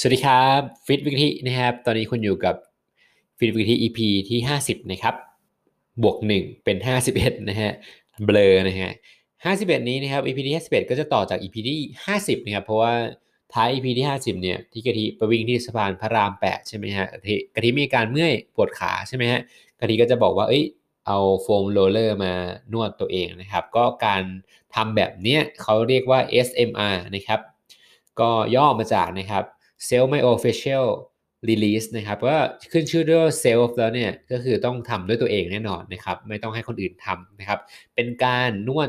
สวัสดีครับ Fit with กะทินะครับ ตอนนี้คุณอยู่กับ Fit with กะทิ EP ที่ 50 นะครับ บวก 1 เป็น 51 นะฮะเบลอนะฮะ51 นี้นะครับ EP ที่ 51 ก็จะต่อจาก EP ที่ 50 นะครับ เพราะว่าท้าย EP ที่ 50 เนี่ย ที่กะทิไปวิ่งที่สะพานพระราม 8 ใช่ไหมฮะกะทิกะทิมีการเมื่อยปวดขาใช่ไหมฮะกะทิก็จะบอกว่าเอ้ยเอา foam roller มานวดตัวเองนะครับ ก็การทำแบบเนี้ยเขาเรียกว่า SMR นะครับ ก็ย่อมาจากนะครับ self my official release นะครับว่าขึ้นชื่อด้วย self แล้วเนี่ยก็คือต้องทำด้วยตัวเองแน่นอนนะครับไม่ต้องให้คนอื่นทำนะครับเป็นการนวด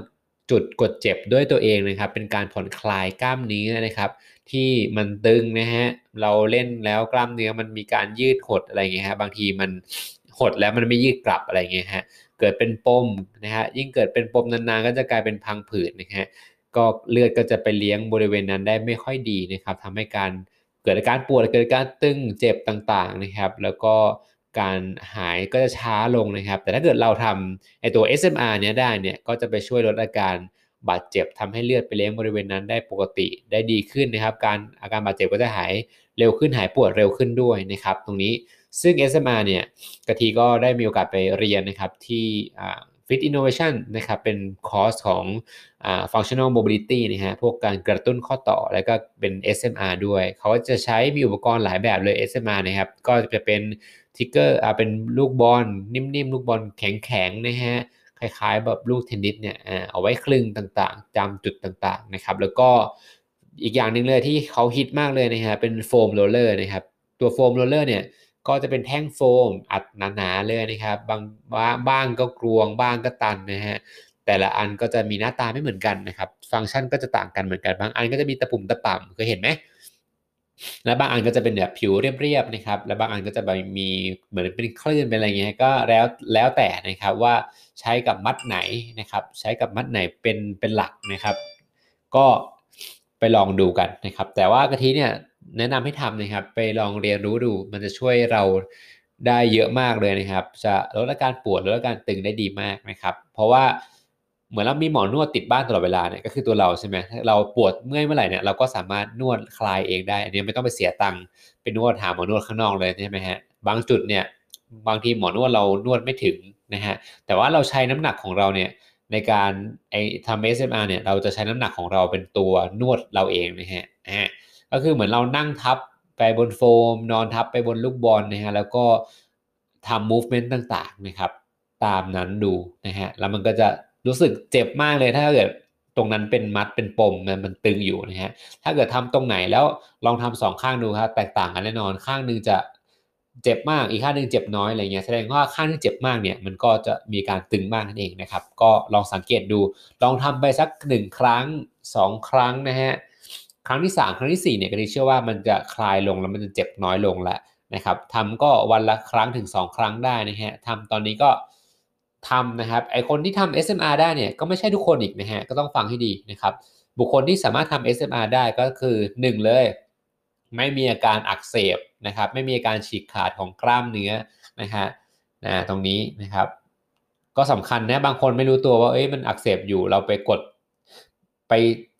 จุดกดเจ็บด้วยตัวเองนะครับ เป็นการผ่อนคลายกล้ามเนื้อนะครับ ที่มันตึงนะฮะเราเล่นแล้วกล้ามเนื้อมันมีการยืดหดอะไรเงี้ยฮะบางทีมันหดแล้วมันไม่ยืดกลับอะไรเงี้ยฮะเกิดเป็นปมนะฮะยิ่งเกิดเป็นปมนานๆ ก็จะกลายเป็นพังผืดนะฮะก็เลือดก็จะไปเลี้ยงบริเวณนั้นได้ไม่ค่อยดีนะครับทำให้การ เกิดอาการปวดเกิดอาการตึงเจ็บต่างๆนะครับ แล้วก็การหายก็จะช้าลงนะครับ แต่ถ้าเกิดเราทำไอตัว SMR เนี้ยได้เนี่ยก็จะไปช่วยลดอาการบาดเจ็บทำให้เลือดไปเลี้ยงบริเวณนั้นได้ปกติได้ดีขึ้นนะครับ การอาการบาดเจ็บก็จะหายเร็วขึ้นหายปวดเร็วขึ้นด้วยนะครับ ตรงนี้ซึ่ง SMR เนี่ยกะทิก็ได้มีโอกาสไปเรียนนะครับที่ Fit Innovation นะครับเป็นคอร์สของ Functional Mobility นะฮะพวกการกระตุ้นข้อต่อแล้วก็เป็น SMR ด้วย เขาจะใช้มีอุปกรณ์หลายแบบเลย SMR นะครับก็จะเป็น trigger เป็นลูกบอลนิ่มๆ ลูกบอลแข็งๆนะฮะคล้ายๆแบบลูกเทนนิสเนี่ยเอาไว้คลึงต่างๆจำจุดต่างๆนะครับแล้วก็อีกอย่างหนึ่งเลยที่เขาฮิตมากเลยนะฮะเป็น foam roller นะครับตัวโฟมโรลเลอร์เนี่ย ก็จะเป็นแท่งโฟมอัดหนาๆเลยนะครับบางบ้างก็กรวงบ้างก็ตันนะฮะแต่ละอันก็จะมีหน้าตาไม่เหมือนกันนะครับ ฟังก์ชันก็จะต่างกันเหมือนกัน บางอันก็จะมีตะปุ่มตะป่ำเคยเห็นไหมและบางอันก็จะเป็นแบบผิวเรียบๆนะครับ และบางอันก็จะมีเหมือนเป็นคลื่นเป็นอะไรเงี้ยก็แล้วแล้วแต่นะครับว่าใช้กับมัดไหนนะครับ ใช้กับมัดไหนเป็นเป็นหลักนะครับ ก็ไปลองดูกันนะครับ แต่ว่ากะทิเนี่ย แนะนำให้ทำนะครับ ไปลองเรียนรู้ดู มันจะช่วยเราได้เยอะมากเลยนะครับ จะลดอาการปวดลดอาการตึงได้ดีมากนะครับ เพราะว่าเหมือนเรามีหมอนวดติดบ้านตลอดเวลาเนี่ยก็คือตัวเราใช่ไหมเราปวดเมื่อยเมื่อไหร่เนี่ยเราก็สามารถนวดคลายเองได้ อันนี้ไม่ต้องไปเสียตังค์ไปนวดหาหมอนวดข้างนอกเลยใช่ไหมฮะบางจุดเนี่ยบางทีหมอนวดเรานวดไม่ถึงนะฮะแต่ว่าเราใช้น้ำหนักของเราเนี่ยในการไอทำ SMR เนี่ยเราจะใช้น้ำหนักของเราเป็นตัวนวดเราเองนะฮะ ก็คือเหมือนเรานั่งทับไปบนโฟม นอนทับไปบนลูกบอลนะฮะแล้วก็ทำ movement ต่างๆนะครับ ตามนั้นดูนะฮะแล้วมันก็จะรู้สึกเจ็บมากเลยถ้าเกิดตรงนั้นเป็นมัดเป็นปมมันมันตึงอยู่นะฮะถ้าเกิดทำตรงไหนแล้วลองทำสองข้างดูครับแตกต่างกันแน่นอนข้างหนึ่งจะเจ็บมากอีกข้างหนึ่งเจ็บน้อยอะไรเงี้ยแสดงว่าข้างที่เจ็บมากเนี่ยมันก็จะมีการตึงมากนั่นเองนะครับ ก็ลองสังเกตดูลองทำไปสักหนึ่งครั้งสองครั้งนะฮะ ครั้งที่ 3 ครั้งที่4เนี่ยก็เชื่อว่ามันจะคลายลงแล้วมันจะเจ็บน้อยลงแล้วนะครับทำก็วันละครั้งถึง 2 ครั้งได้นะฮะทำตอนนี้ก็ทำนะครับไอคนที่ทำ SMR ได้เนี่ยก็ไม่ใช่ทุกคนอีกนะฮะก็ต้องฟังให้ดีนะครับบุคคลที่สามารถทำ SMR ได้ก็คือ 1 เลย ไม่มีอาการอักเสบนะครับไม่มีอาการฉีกขาดของกล้ามเนื้อนะฮะนะตรงนี้นะครับ ก็สำคัญนะบางคนไม่รู้ตัวว่าเอ้ยมันอักเสบอยู่เราไปกด ไป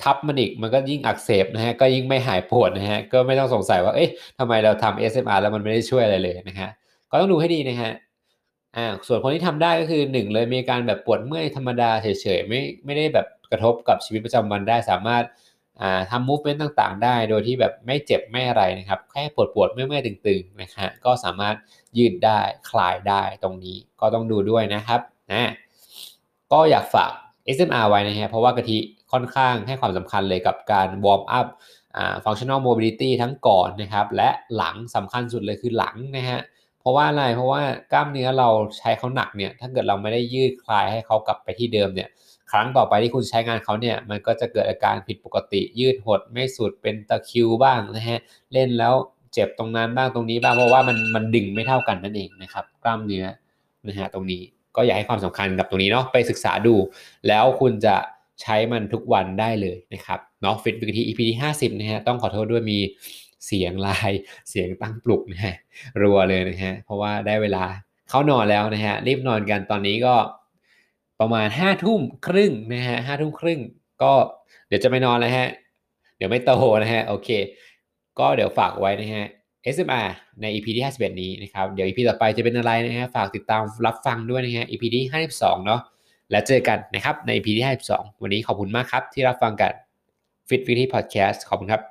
ทับมันอีกมันก็ยิ่งอักเสบนะฮะก็ยิ่งไม่หายปวดนะฮะก็ไม่ต้องสงสัยว่าเอ๊ะทำไมเราทำ SMR แล้วมันไม่ได้ช่วยอะไรเลยนะฮะก็ต้องดูให้ดีนะฮะอ่าส่วนคนที่ทำได้ก็คือ1เลยมีการแบบปวดเมื่อยธรรมดาเฉยๆไม่ไม่ได้แบบกระทบกับชีวิตประจำวันได้สามารถอ่าทำ movement ต่างๆ ได้ โดยที่แบบไม่เจ็บไม่อะไรนะครับแค่ปวดปวดเมื่อยๆตึงๆนะฮะก็สามารถยืดได้คลายได้ตรงนี้ก็ต้องดูด้วยนะครับนะก็อยากฝาก SMR ไว้นะฮะเพราะว่ากะทิค่อนข้างให้ความสำคัญเลยกับการวอร์มอัพอ่า functional mobility ทั้งก่อนนะครับ และหลังสำคัญสุดเลยคือหลังนะฮะเพราะว่าอะไรเพราะว่ากล้ามเนื้อเราใช้เขาหนักเนี่ยถ้าเกิดเราไม่ได้ยืดคลายให้เขากลับไปที่เดิมเนี่ยครั้งต่อไปที่คุณใช้งานเขาเนี่ยมันก็จะเกิดอาการผิดปกติ ยืดหดไม่สุดเป็นตะคิวบ้างนะฮะเล่นแล้วเจ็บตรงนั้นบ้างตรงนี้บ้างเพราะว่ามันมันดึงไม่เท่ากันนั่นเองนะครับ กล้ามเนื้อนะฮะตรงนี้ ก็อยากให้ความสำคัญกับตรงนี้เนาะไปศึกษาดู แล้วคุณจะใช้มันทุกวันได้เลยนะครับเนาะฟิตวิกที EP ที่50นะฮะต้องขอโทษด้วยมีเสียงลายเสียงตั้งปลุกนะฮะรัวเลยนะฮะเพราะว่าได้เวลาเข้านอนแล้วนะฮะรีบนอนกันตอนนี้ก็ประมาณห้าทุ่มครึ่งนะฮะห้าทุ่มครึ่งก็เดี๋ยวจะไปนอนแล้วฮะ เดี๋ยวไม่โตนะฮะโอเค ก็เดี๋ยวฝากไว้นะฮะ SMR ใน EP ที่ 51 นี้นะครับ เดี๋ยว EP ต่อไปจะเป็นอะไรนะฮะฝากติดตามรับฟังด้วยนะฮะ EP ที่ 52 เนาะแล้วเจอกันนะครับใน EP ที่ 52 วันนี้ขอบคุณมากครับที่รับฟังกัน Fit Witty Podcast ขอบคุณครับ